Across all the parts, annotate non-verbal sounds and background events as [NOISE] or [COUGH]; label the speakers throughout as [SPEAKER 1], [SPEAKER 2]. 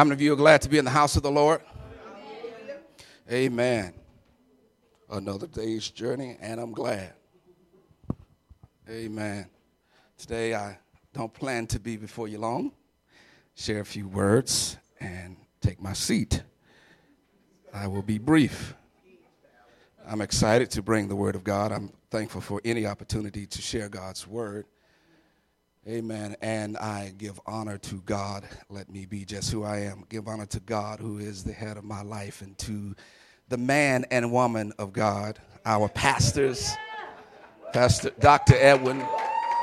[SPEAKER 1] How many of you are glad to be in the house of the Lord? Amen. Another day's journey, and I'm glad. Amen. Today, I don't plan to be before you long, share a few words, and take my seat. I will be brief. I'm excited to bring the Word of God. I'm thankful for any opportunity to share God's Word. Amen. And I give honor to God. Let me be just who I am. Give honor to God, who is the head of my life, and to the man and woman of God, our pastors, Pastor Dr. Edwin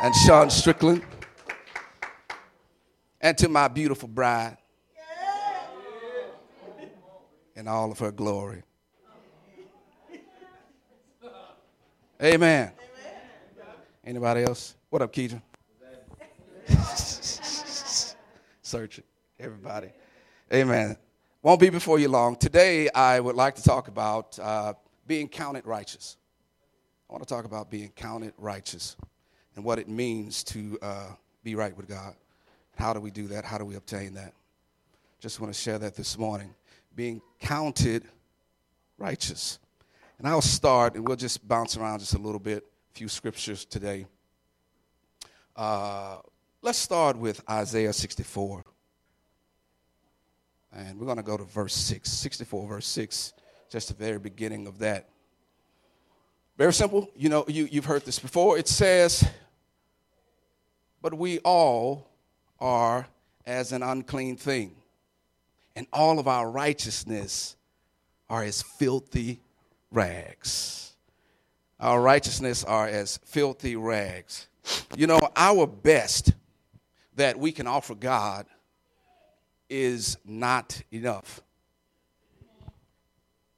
[SPEAKER 1] and Sean Strickland, and to my beautiful bride in all of her glory. Amen. Anybody else? What up, Keegan? [LAUGHS] Searching, everybody. Amen. Won't be before you long. Today, I would like to talk about uh, being counted righteous. I want to talk about being counted righteous and what it means to uh, be right with God. How do we do that? How do we obtain that? Just want to share that this morning. Being counted righteous. And I'll start, and we'll just bounce around just a little bit, a few scriptures today. Uh, let's start with Isaiah 64. And we're going to go to verse 6. 64, verse 6, just the very beginning of that. Very simple. You know, you, you've heard this before. It says, But we all are as an unclean thing, and all of our righteousness are as filthy rags. Our righteousness are as filthy rags. You know, our best that we can offer God is not enough.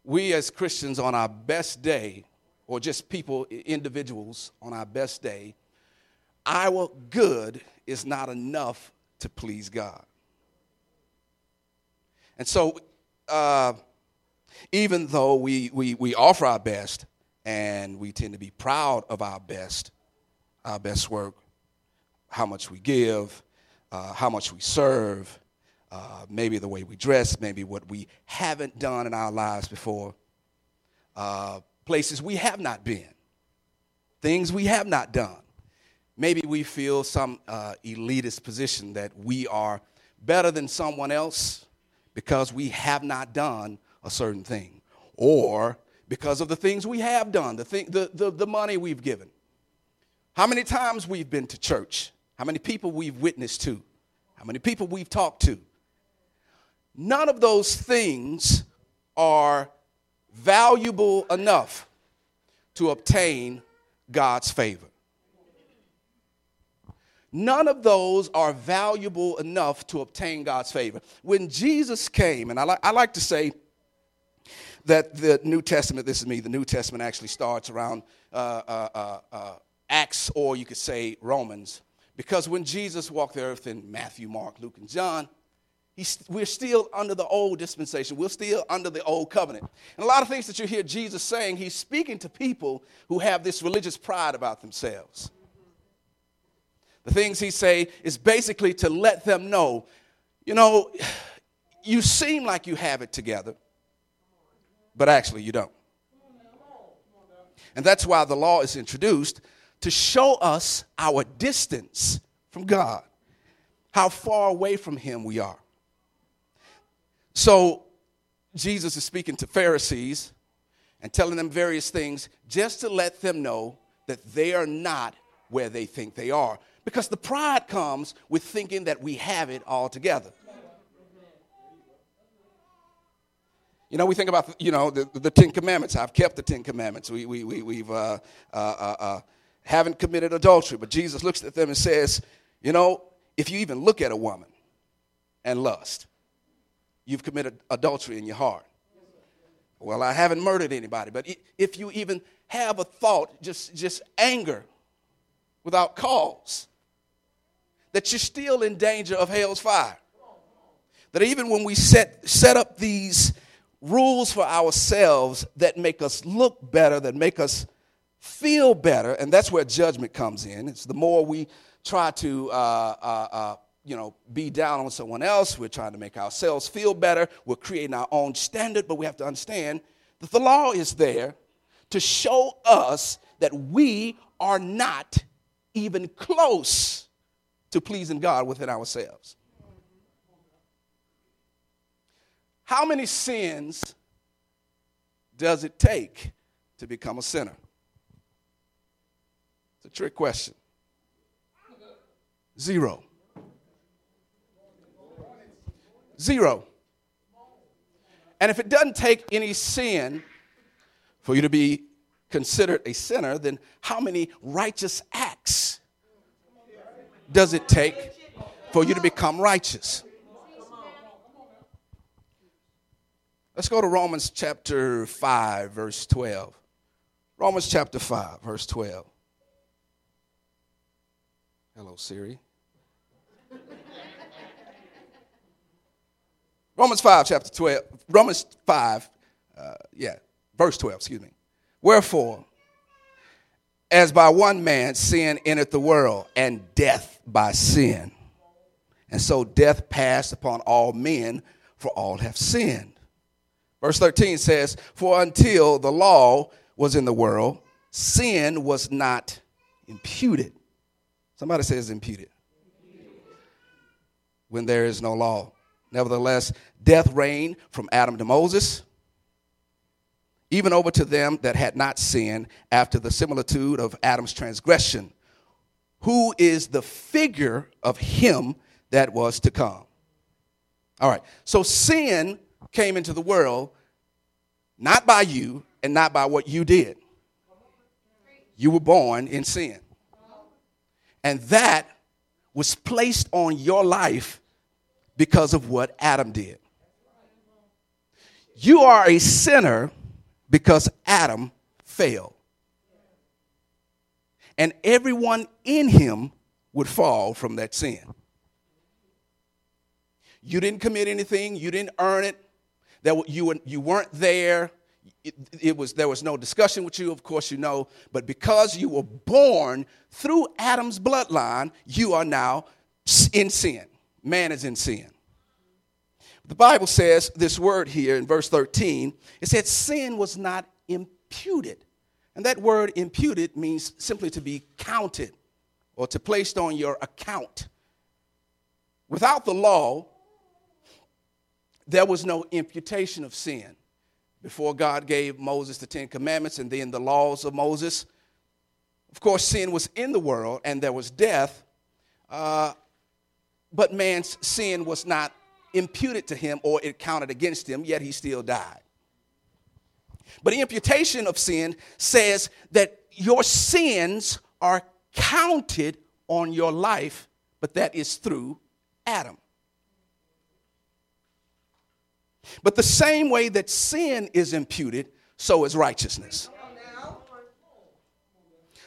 [SPEAKER 1] We as Christians on our best day, or just people, individuals on our best day, our good is not enough to please God. And so, uh, even though we, we, we offer our best and we tend to be proud of our best, our best work, how much we give, uh, how much we serve, uh, maybe the way we dress, maybe what we haven't done in our lives before, uh, places we have not been, things we have not done. Maybe we feel some uh, elitist position that we are better than someone else because we have not done a certain thing, or because of the things we have done, the, thing, the, the, the money we've given. How many times we've been to church, how many people we've witnessed to, how many people we've talked to. None of those things are valuable enough to obtain God's favor. None of those are valuable enough to obtain God's favor. When Jesus came, and I, like I like to say, that the New Testament, this is me, the New Testament actually starts around uh, uh, uh, uh, Acts or you could say Romans. Because when Jesus walked the earth in Matthew, Mark, Luke, and John, we're still under the old dispensation. We're still under the old covenant. And a lot of things that you hear Jesus saying, he's speaking to people who have this religious pride about themselves. The things he say is basically to let them know, you know, [SIGHS] you seem like you have it together but actually you don't. And that's why the law is introduced to show us our distance from God, how far away from Him we are. So, Jesus is speaking to Pharisees and telling them various things just to let them know that they are not where they think they are. Because the pride comes with thinking that we have it all together. You know, we think about, you know, the, the Ten Commandments. I've kept the Ten Commandments. We, we, we, we've, uh, uh, uh, uh, haven't committed adultery. But Jesus looks at them and says, you know, if you even look at a woman and lust, you've committed adultery in your heart. Well, I haven't murdered anybody, but if you even have a thought, just, just anger without cause, that you're still in danger of hell's fire. That even when we set, set up these rules for ourselves that make us look better, that make us feel better, and that's where judgment comes in. It's the more we try to, uh, uh, uh, you know, be down on someone else. We're trying to make ourselves feel better. We're creating our own standard, but we have to understand that the law is there to show us that we are not even close to pleasing God within ourselves. How many sins does it take to become a sinner? A trick question. Zero. Zero. And if it doesn't take any sin for you to be considered a sinner, then how many righteous acts does it take for you to become righteous? Let's go to Romans chapter 5, verse 12. Romans chapter 5, verse 12. Hello, Siri. [LAUGHS] Romans 5, chapter 12, Romans 5, uh, yeah, verse 12, excuse me. Wherefore, as by one man sin entered the world, and death by sin. And so death passed upon all men, for all have sinned. Verse 13 says, For until the law was in the world, sin was not imputed. Somebody says imputed. When there is no law. Nevertheless, death reigned from Adam to Moses, even over to them that had not sinned after the similitude of Adam's transgression, who is the figure of him that was to come. All right, so sin came into the world not by you and not by what you did. You were born in sin. And that was placed on your life because of what Adam did. You are a sinner because Adam failed. And everyone in him would fall from that sin. You didn't commit anything, you didn't earn it, that you, you weren't there. It, it, was, there was no discussion with you, of course, you know, but because you were born through Adam's bloodline, you are now in sin man is in sin. The Bible says this word here in verse 13 it said, sin was not imputed. And that word imputed means simply to be counted or to placed on your account. Without the law, there was no imputation of sin. Before God gave Moses the Ten Commandments and then the laws of Moses, of course, sin was in the world and there was death. Uh, but man's sin was not imputed to him or it counted against him, yet he still died. But the imputation of sin says that your sins are counted on your life, but that is through Adam. But the same way that sin is imputed, so is righteousness.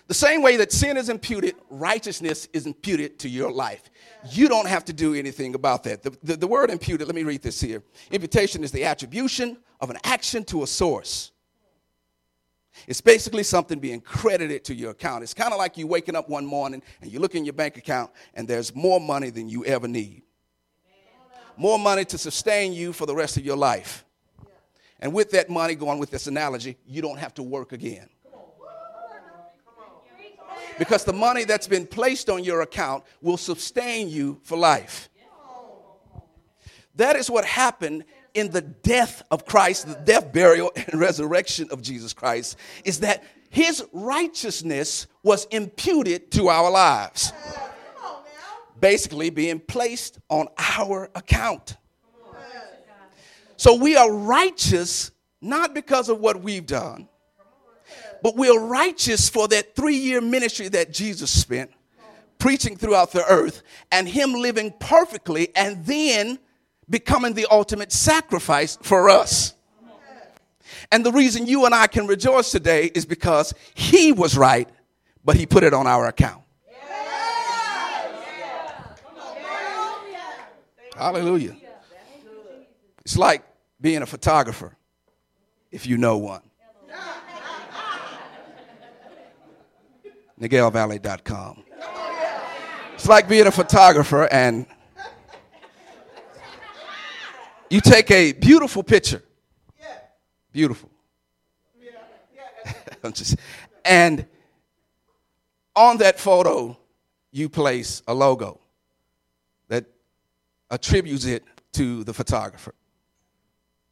[SPEAKER 1] The same way that sin is imputed, righteousness is imputed to your life. You don't have to do anything about that. The, the, the, word imputed, let me read this here. Imputation is the attribution of an action to a source. It's basically something being credited to your account. It's kind of like you waking up one morning and you look in your bank account and there's more money than you ever need. More money to sustain you for the rest of your life. And with that money, going with this analogy, you don't have to work again because the money that's been placed on your account will sustain you for life. That is what happened in the death of Christ, the death, burial, [LAUGHS] and resurrection of Jesus Christ, is that his righteousness was imputed to our lives. Basically, being placed on our account. So we are righteous not because of what we've done, but we're righteous for that three year ministry that Jesus spent preaching throughout the earth and Him living perfectly and then becoming the ultimate sacrifice for us. And the reason you and I can rejoice today is because He was right, but He put it on our account. Hallelujah. It's like being a photographer, if you know one. NigelValley.com. It's like being a photographer and You take a beautiful picture. Beautiful. [LAUGHS] and on that photo, you place a logo attributes it to the photographer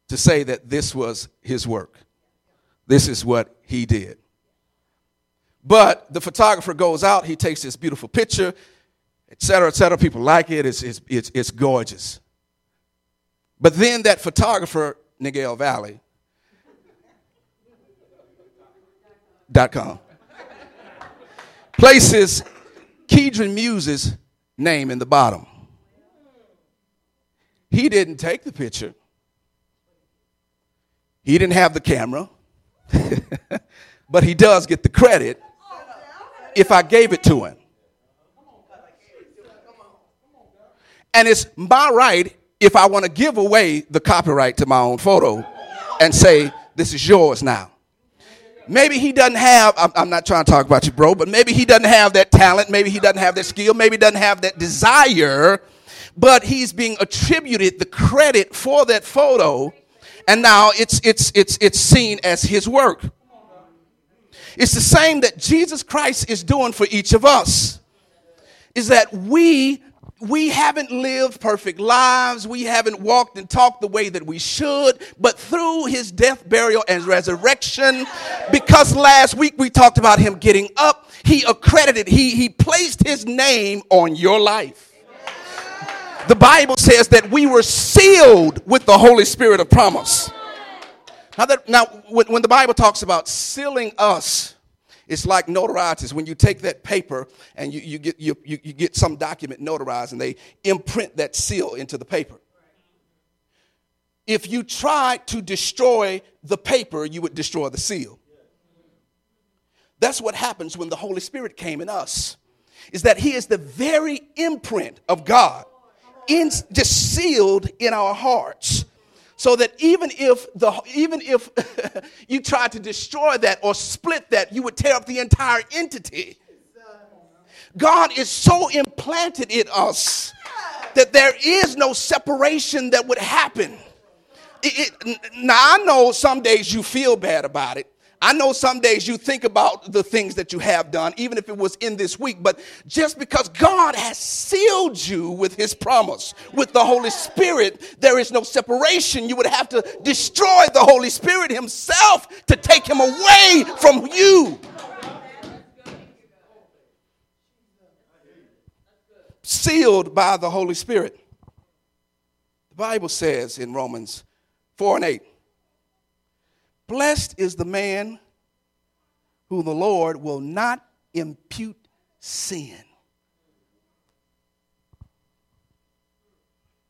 [SPEAKER 1] to say that this was his work. This is what he did. But the photographer goes out, he takes this beautiful picture, et cetera, et cetera. People like it, it's, it's, it's, it's gorgeous. But then that photographer, Niguel Valley, dot com, places Kedron Muse's name in the bottom. He didn't take the picture. He didn't have the camera. [LAUGHS] but he does get the credit if I gave it to him. And it's my right if I want to give away the copyright to my own photo and say, this is yours now. Maybe he doesn't have, I'm, I'm, not trying to talk about you, bro, but maybe he doesn't have that talent. Maybe he doesn't have that skill. Maybe he doesn't have that desire, but he's being attributed the credit for that photo. And now it's, it's, it's, it's seen as his work. It's the same that Jesus Christ is doing for each of us. Is that we we haven't lived perfect lives. We haven't walked and talked the way that we should. But through his death, burial, and resurrection, because last week we talked about him getting up, he accredited, he, he placed his name on your life. The Bible says that we were sealed with the Holy Spirit of promise. Now, that, now when, the Bible talks about sealing us, it's like notarized. When you take that paper and you, you, get, you, you, you get some document notarized and they imprint that seal into the paper. If you try to destroy the paper, you would destroy the seal. That's what happens when the Holy Spirit came in us. Is that He is the very imprint of God, in, just sealed in our hearts. So that even if the even if [LAUGHS] you tried to destroy that or split that you would tear up the entire entity. God is so implanted in us that there is no separation that would happen. It, it, now i know some days you feel bad about it I know some days you think about the things that you have done, even if it was in this week, but just because God has sealed you with his promise, with the Holy Spirit, there is no separation. You would have to destroy the Holy Spirit himself to take him away from you. Sealed by the Holy Spirit. The Bible says in Romans 4 and 8 Blessed is the man who the Lord will not impute sin.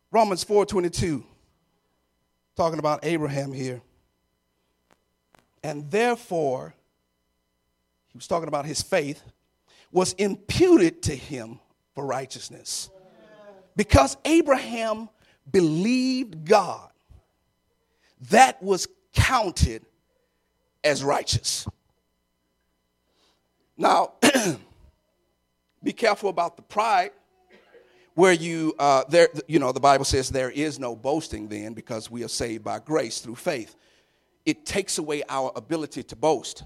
[SPEAKER 1] Romans 4:22 talking about Abraham here. And therefore he was talking about his faith was imputed to him for righteousness. Because Abraham believed God, that was counted as righteous. Now, [CLEARS THROAT] be careful about the pride where you uh, there you know the bible says there is no boasting then because we are saved by grace through faith. It takes away our ability to boast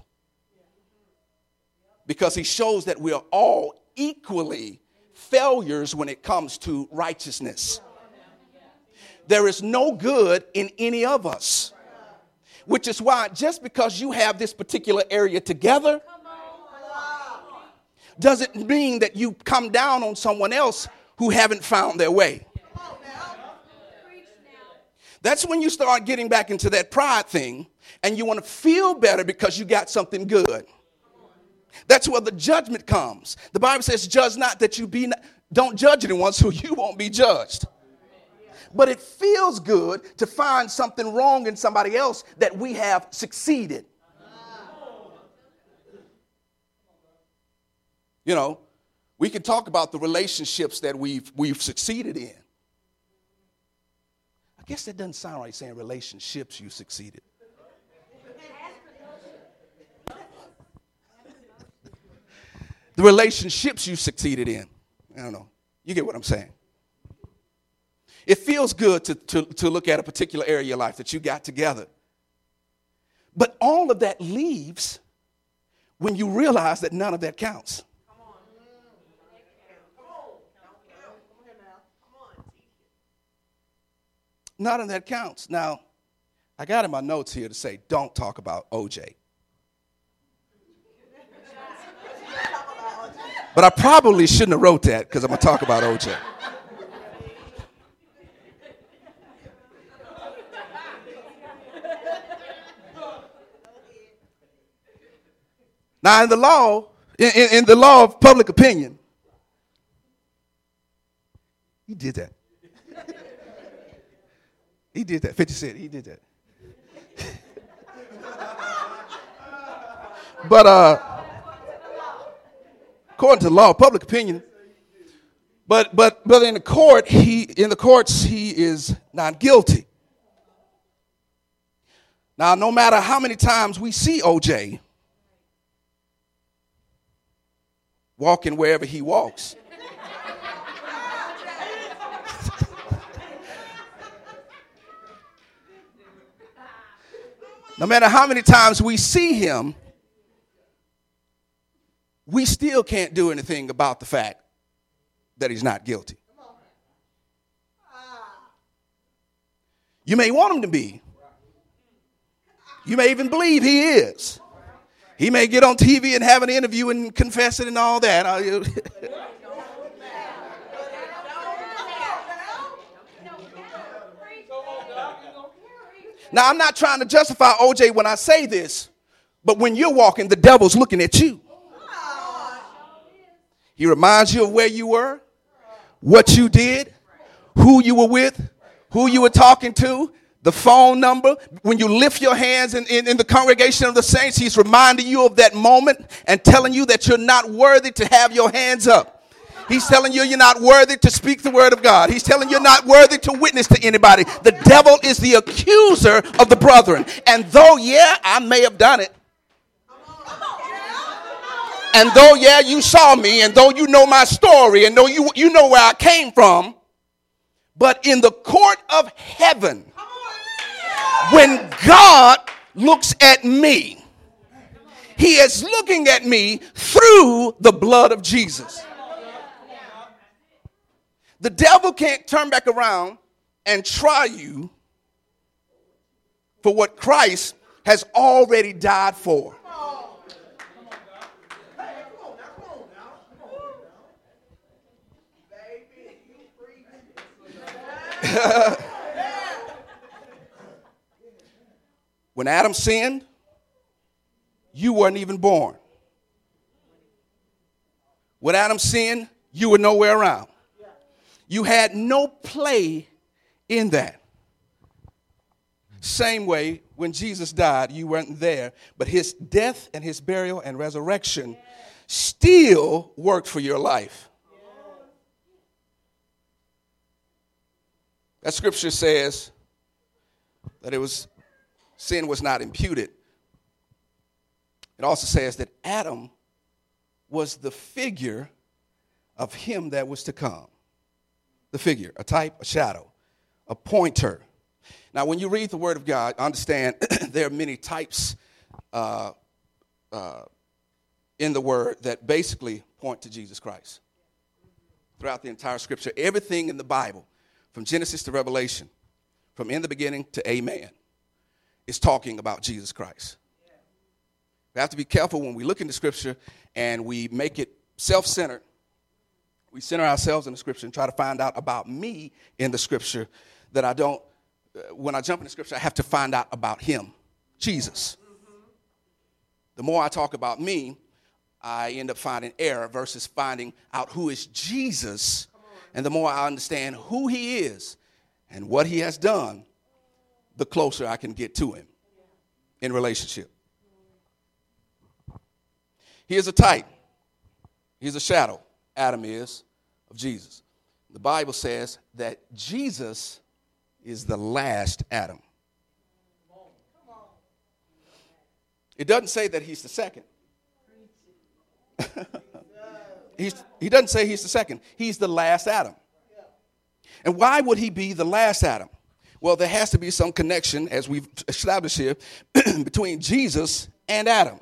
[SPEAKER 1] because he shows that we are all equally failures when it comes to righteousness. There is no good in any of us which is why just because you have this particular area together doesn't mean that you come down on someone else who haven't found their way. That's when you start getting back into that pride thing and you want to feel better because you got something good. That's where the judgment comes. The Bible says, Judge not that you be not, don't judge anyone so you won't be judged but it feels good to find something wrong in somebody else that we have succeeded. You know, we can talk about the relationships that we've, we've succeeded in. I guess that doesn't sound right saying relationships you succeeded. the relationships you succeeded in. I don't know. You get what I'm saying. It feels good to, to, to look at a particular area of your life that you got together. But all of that leaves when you realize that none of that counts. None of that counts. Now, I got in my notes here to say, don't talk about OJ. But I probably shouldn't have wrote that because I'm going to talk about OJ. Now, in the law, in, in, the law of public opinion, he did that. he did that. 50 Cent, he did that. [LAUGHS] but uh, according to the law, of public opinion, but but but in the court, he in the courts he is not guilty. Now, no matter how many times we see OJ walking wherever he walks. no matter how many times we see him, we still can't do anything about the fact that he's not guilty. You may want him to be. You may even believe he is. He may get on TV and have an interview and confess it and all that. now, I'm not trying to justify OJ when I say this, but when you're walking, the devil's looking at you. He reminds you of where you were, what you did, who you were with, who you were talking to, the phone number. When you lift your hands in, in, in, the congregation of the saints, he's reminding you of that moment and telling you that you're not worthy to have your hands up. He's telling you you're not worthy to speak the word of God. He's telling you you're not worthy to witness to anybody. The devil is the accuser of the brethren. And though, yeah, I may have done it, and though, yeah, you saw me, and though you know my story, and though you, you know where I came from, but in the court of heaven, when God looks at me, he is looking at me through the blood of Jesus. The devil can't turn back around and try you for what Christ has already died for. [LAUGHS] when Adam sinned, you weren't even born. When Adam sinned, you were nowhere around. You had no play in that. Same way, when Jesus died, you weren't there, but his death and his burial and resurrection still worked for your life. That scripture says that it was sin was not imputed. It also says that Adam was the figure of him that was to come. The figure, a type, a shadow, a pointer. Now, when you read the Word of God, understand [CLEARS THROAT] there are many types uh, uh, in the Word that basically point to Jesus Christ. Throughout the entire Scripture, everything in the Bible from Genesis to Revelation, from in the beginning to amen, is talking about Jesus Christ. We have to be careful when we look into Scripture and we make it self centered. We center ourselves in the Scripture and try to find out about me in the Scripture that I don't, uh, when I jump into Scripture, I have to find out about Him, Jesus. The more I talk about me, I end up finding error versus finding out who is Jesus and the more I understand who He is and what He has done, the closer I can get to Him in relationship. He is a type, He's a shadow, Adam is, of Jesus. The Bible says that Jesus is the last Adam. It doesn't say that he's the second. [LAUGHS] He doesn't say he's the second, he's the last Adam. And why would he be the last Adam? Well, there has to be some connection, as we've established here, [CLEARS THROAT] between Jesus and Adam.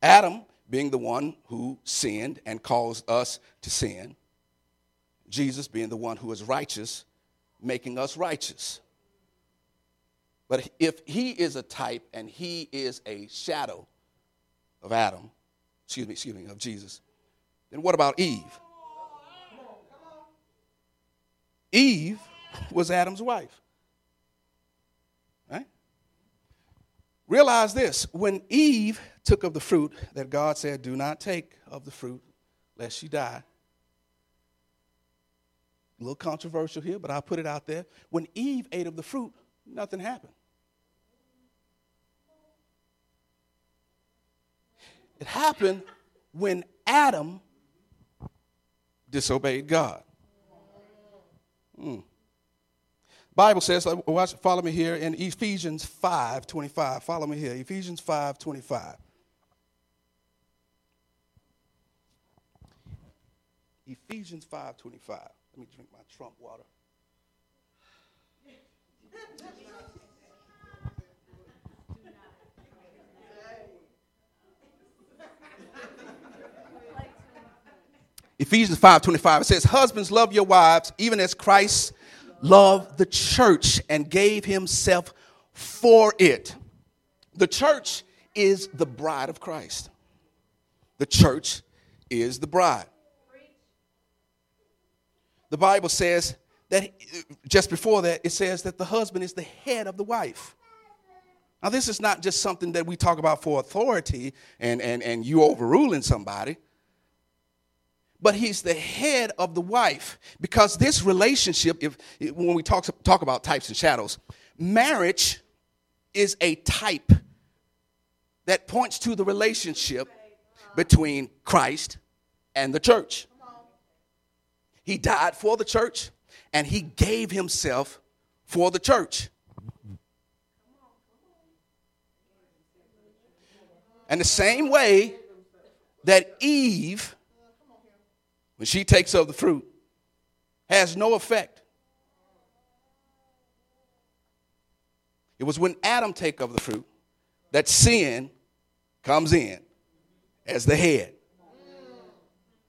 [SPEAKER 1] Adam being the one who sinned and caused us to sin, Jesus being the one who is righteous, making us righteous. But if he is a type and he is a shadow of Adam, excuse me, excuse me, of Jesus, then what about Eve? Eve was Adam's wife. Right? Realize this when Eve took of the fruit that God said, Do not take of the fruit lest you die. A little controversial here, but I'll put it out there. When Eve ate of the fruit, nothing happened. It happened when Adam disobeyed God. Hmm. Bible says, watch, follow me here in Ephesians 5 25. Follow me here. Ephesians 5 25. Ephesians 5 25. Let me drink my Trump water. Ephesians 5 25, it says, Husbands, love your wives, even as Christ loved the church and gave himself for it. The church is the bride of Christ. The church is the bride. The Bible says that just before that, it says that the husband is the head of the wife. Now, this is not just something that we talk about for authority and, and, and you overruling somebody but he's the head of the wife. Because this relationship if when we talk talk about types and shadows marriage is a type that points to the relationship between Christ and the church. He died for the church and he gave himself for the church. And the same way that Eve when she takes of the fruit, has no effect. It was when Adam take of the fruit that sin comes in as the head,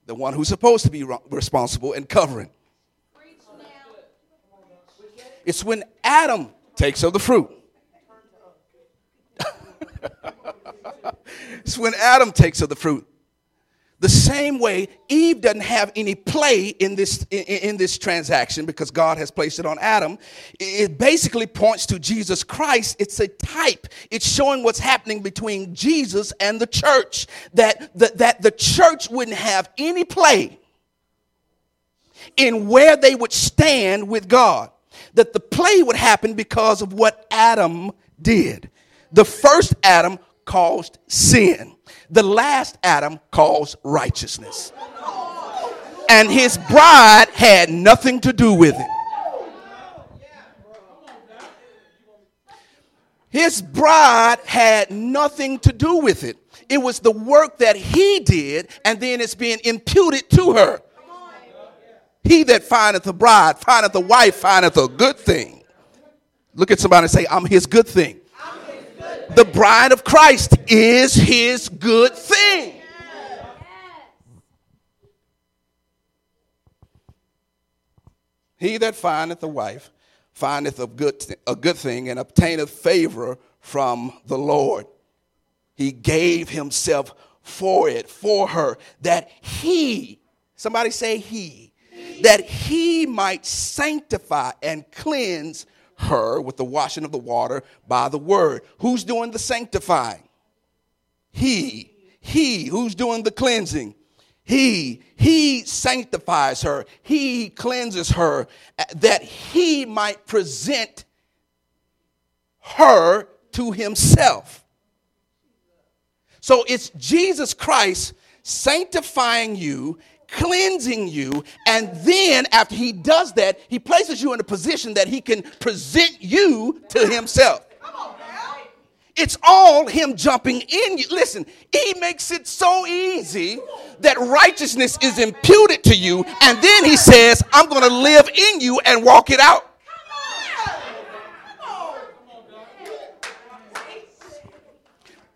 [SPEAKER 1] the one who's supposed to be responsible and covering. It's when Adam takes of the fruit. [LAUGHS] it's when Adam takes of the fruit the same way, Eve doesn't have any play in this, in, in, this transaction because God has placed it on Adam. It basically points to Jesus Christ. It's a type. It's showing what's happening between Jesus and the church. That, that, that the church wouldn't have any play in where they would stand with God. That the play would happen because of what Adam did. The first Adam caused sin. The last Adam caused righteousness. And his bride had nothing to do with it. His bride had nothing to do with it. It was the work that he did, and then it's being imputed to her. He that findeth a bride, findeth a wife, findeth a good thing. Look at somebody and say, I'm his good thing. The bride of Christ is his good thing. He that findeth a wife findeth a good, a good thing and obtaineth favor from the Lord. He gave himself for it, for her, that he, somebody say he, that he might sanctify and cleanse her with the washing of the water by the word. Who's doing the sanctifying? He. He. Who's doing the cleansing? He. He sanctifies her. He cleanses her uh, that he might present her to himself. So it's Jesus Christ sanctifying you cleansing you. And then, after he does that, he places you in a position that he can present you to himself. It's all him jumping in. Listen, he makes it so easy that righteousness is imputed to you, and then he says, I'm going to live in you and walk it out.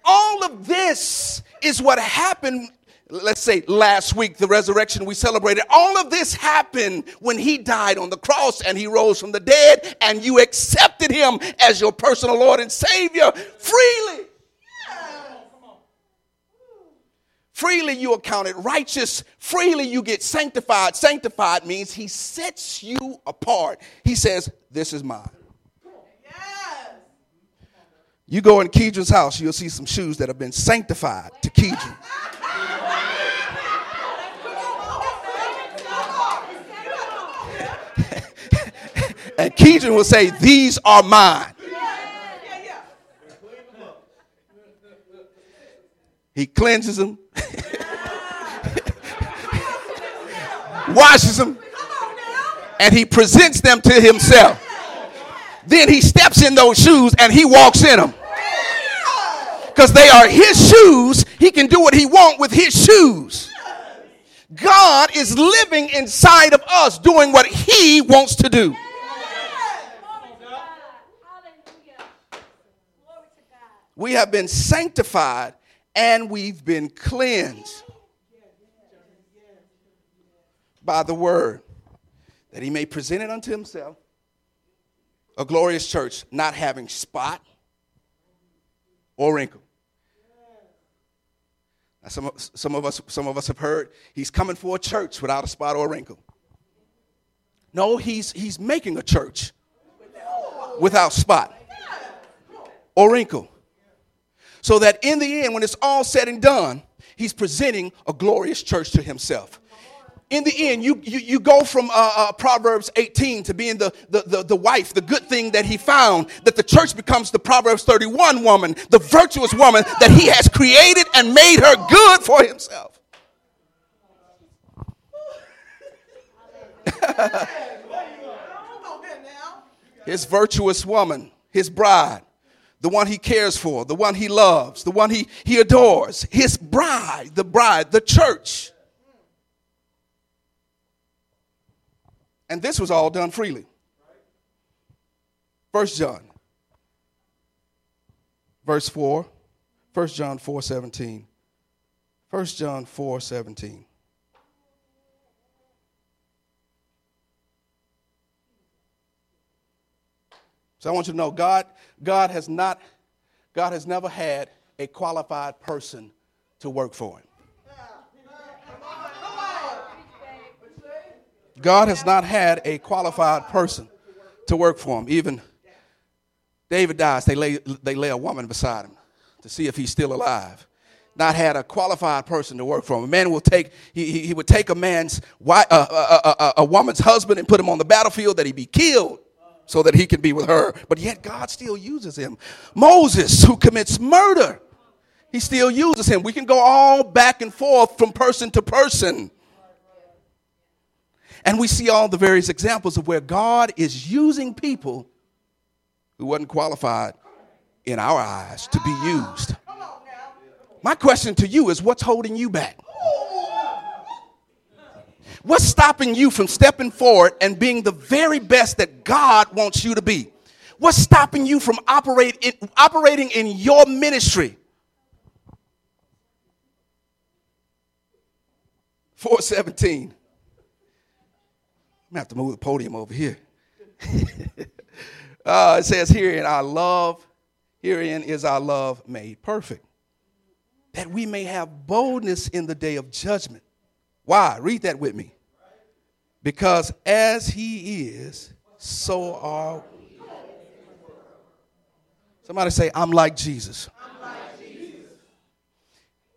[SPEAKER 1] All of this is what happened let's say last week, the resurrection we celebrated, all of this happened when he died on the cross and he rose from the dead and you accepted him as your personal Lord and Savior freely. Freely you are counted righteous. Freely you get sanctified. Sanctified means he sets you apart. He says, This is mine. You go in Keedron's house, you'll see some shoes that have been sanctified to Keedron. And Keaton will say, These are mine. He cleanses them, [LAUGHS] washes them, and he presents them to himself. Then he steps in those shoes and he walks in them. Because they are his shoes, he can do what he wants with his shoes. God is living inside of us doing what he wants to do. We have been sanctified and we've been cleansed by the word that he may present it unto himself a glorious church not having spot or wrinkle. Now, some, some, of us, some of us have heard he's coming for a church without a spot or a wrinkle. No, he's, he's making a church without spot or wrinkle. So that in the end, when it's all said and done, he's presenting a glorious church to himself. In the end, you, you, you go from uh, uh, Proverbs 18 to being the, the, the, the wife, the good thing that he found, that the church becomes the Proverbs 31 woman, the virtuous woman that he has created and made her good for himself. [LAUGHS] his virtuous woman, his bride the one he cares for, the one he loves, the one he, he adores, his bride, the bride, the church. And this was all done freely. First John, verse 4, 1 John 4 17. 1 John 4 17. So I want you to know God, God has not, God has never had a qualified person to work for him. God has not had a qualified person to work for him. Even David dies, they lay, they lay a woman beside him to see if he's still alive. Not had a qualified person to work for him. A man will take, he, he would take a man's, uh, a, a, a, a woman's husband and put him on the battlefield that he be killed so that he can be with her. But yet God still uses him. Moses, who commits murder, he still uses him. We can go all back and forth from person to person. And we see all the various examples of where God is using people who wasn't qualified in our eyes to be used. My question to you is what's holding you back? What's stopping you from stepping forward and being the very best that God wants you to be? What's stopping you from operate in, operating in your ministry? 417. I'm gonna have to move the podium over here. [LAUGHS] uh, it says here in our love, herein is our love made perfect, that we may have boldness in the day of judgment. Why? Read that with me. Because as he is, so are we. Somebody say, I'm like Jesus.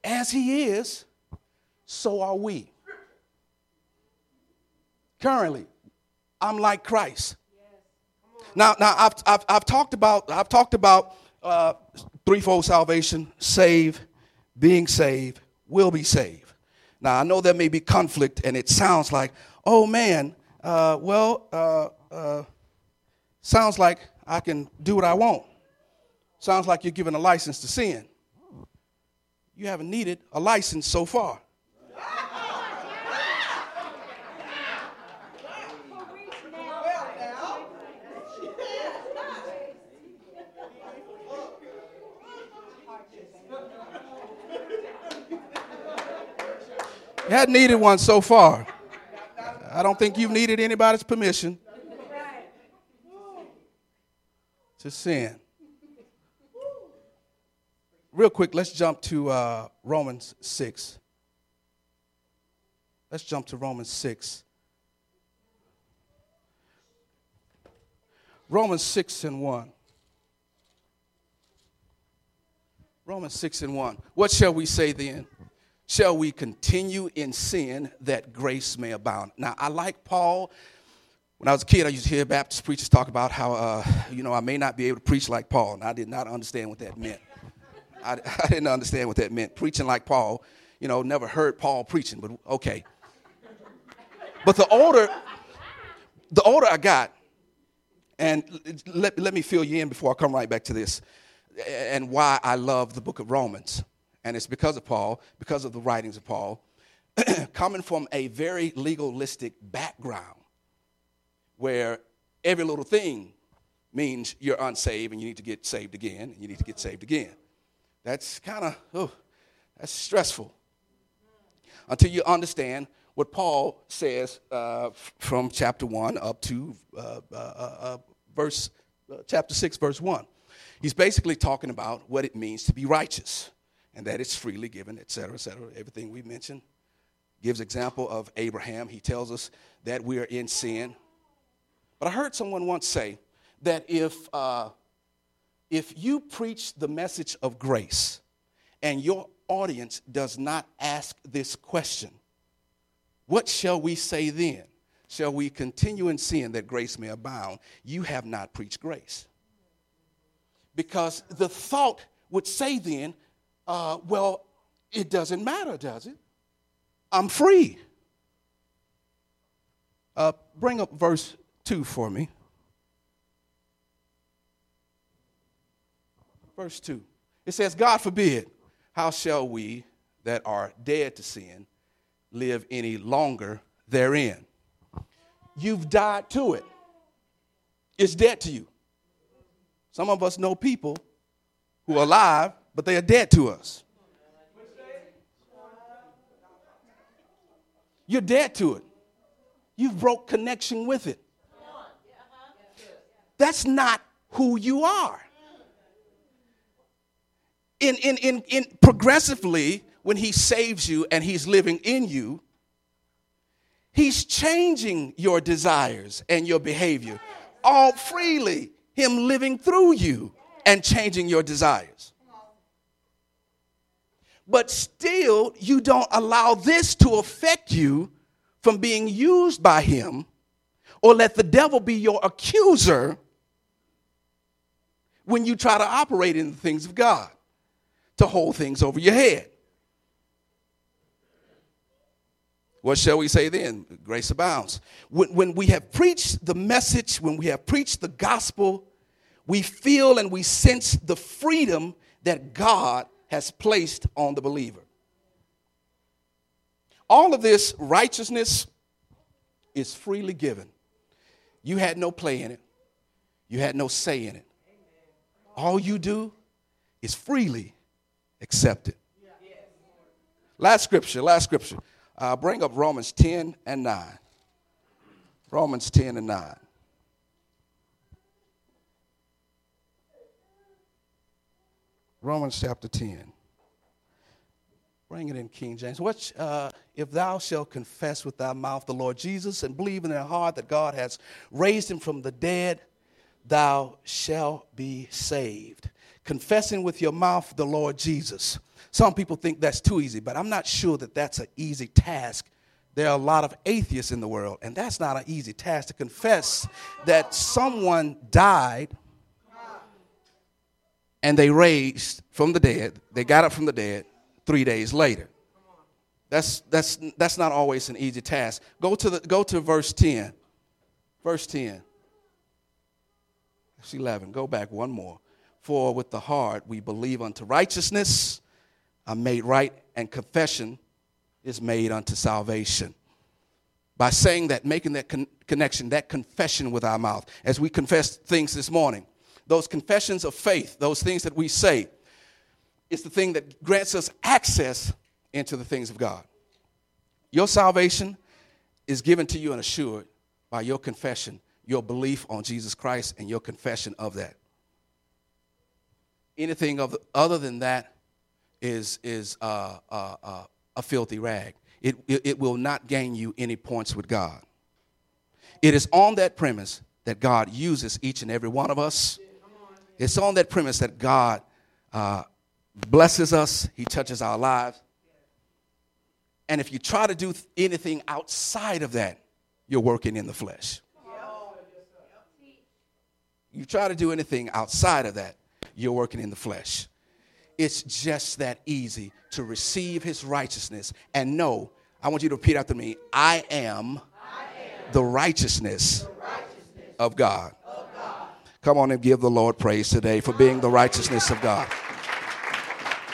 [SPEAKER 1] As he is, so are we. Currently, I'm like Christ. Now, now I've, I've, I've talked about I've talked about uh, threefold salvation: save, being saved, will be saved. Now, I know there may be conflict, and it sounds like, oh man, uh, well, uh, uh, sounds like I can do what I want. Sounds like you're given a license to sin. You haven't needed a license so far. You hadn't needed one so far. I don't think you've needed anybody's permission to sin. Real quick, let's jump to uh, Romans 6. Let's jump to Romans 6. Romans 6 and 1. Romans 6 and 1. What shall we say then? Shall we continue in sin that grace may abound? Now, I like Paul. When I was a kid, I used to hear Baptist preachers talk about how, uh, you know, I may not be able to preach like Paul, and I did not understand what that meant. I, [LAUGHS] I didn't understand what that meant. Preaching like Paul, you know, never heard Paul preaching, but okay. But the older, the older I got, and let, let me fill you in before I come right back to this, and why I love the book of Romans. And it's because of Paul, because of the writings of Paul, [CLEARS THROAT] coming from a very legalistic background where every little thing means you're unsaved and you need to get saved again, and you need to get saved again. That's kind of, oh, that's stressful. Until you understand what Paul says uh, from chapter 1 up to uh, uh, uh, uh verse, uh, chapter 6, verse 1. He's basically talking about what it means to be righteous and that it's freely given, et cetera, et cetera. Everything we mentioned gives example of Abraham. He tells us that we are in sin. But I heard someone once say that if uh, if you preach the message of grace and your audience does not ask this question, what shall we say then? Shall we continue in sin that grace may abound? You have not preached grace. Because the thought would say then, uh, well, it doesn't matter, does it? I'm free. Uh, bring up verse 2 for me. verse 2. It says, God forbid, how shall we that are dead to sin live any longer therein? You've died to it, it's dead to you. Some of us know people who are alive, but they are dead to us. You're dead to it. You've broke connection with it. That's not who you are in, in, in, in progressively, when he saves you and he's living in you, he's changing your desires and your behavior all freely. Him living through you and changing your desires. But still, you don't allow this to affect you from being used by him or let the devil be your accuser when you try to operate in the things of God to hold things over your head. What shall we say then? Grace abounds. When, when we have preached the message, when we have preached the gospel, we feel and we sense the freedom that God has placed on the believer. All of this righteousness is freely given. You had no play in it, you had no say in it. All you do is freely accepted. Last scripture, last scripture. Uh, bring up Romans 10 and 9. Romans 10 and 9. Romans chapter 10. Bring it in King James. What, uh, if thou shalt confess with thy mouth the Lord Jesus and believe in thy heart that God has raised him from the dead, thou shalt be saved confessing with your mouth the Lord Jesus. Some people think that's too easy, but I'm not sure that that's an easy task. There are a lot of atheists in the world, and that's not an easy task to confess that someone died and they raised from the dead. They got up from the dead three days later. That's, that's, that's not always an easy task. Go to, the, go to verse 10. Verse 10. Verse 11. Go back one more. For with the heart we believe unto righteousness, are made right, and confession is made unto salvation. By saying that, making that con- connection, that confession with our mouth, as we confess things this morning, those confessions of faith, those things that we say, is the thing that grants us access into the things of God. Your salvation is given to you and assured by your confession, your belief on Jesus Christ, and your confession of that. Anything other than that is, is uh, uh, uh, a filthy rag. It, it, it will not gain you any points with God. It is on that premise that God uses each and every one of us. It's on that premise that God uh, blesses us, He touches our lives. And if you try to do anything outside of that, you're working in the flesh. You try to do anything outside of that, you're working in the flesh. It's just that easy to receive his righteousness and know. I want you to repeat after me I am, I am the, righteousness the righteousness of God. Of God. Come on and give the Lord praise today for being the righteousness of God.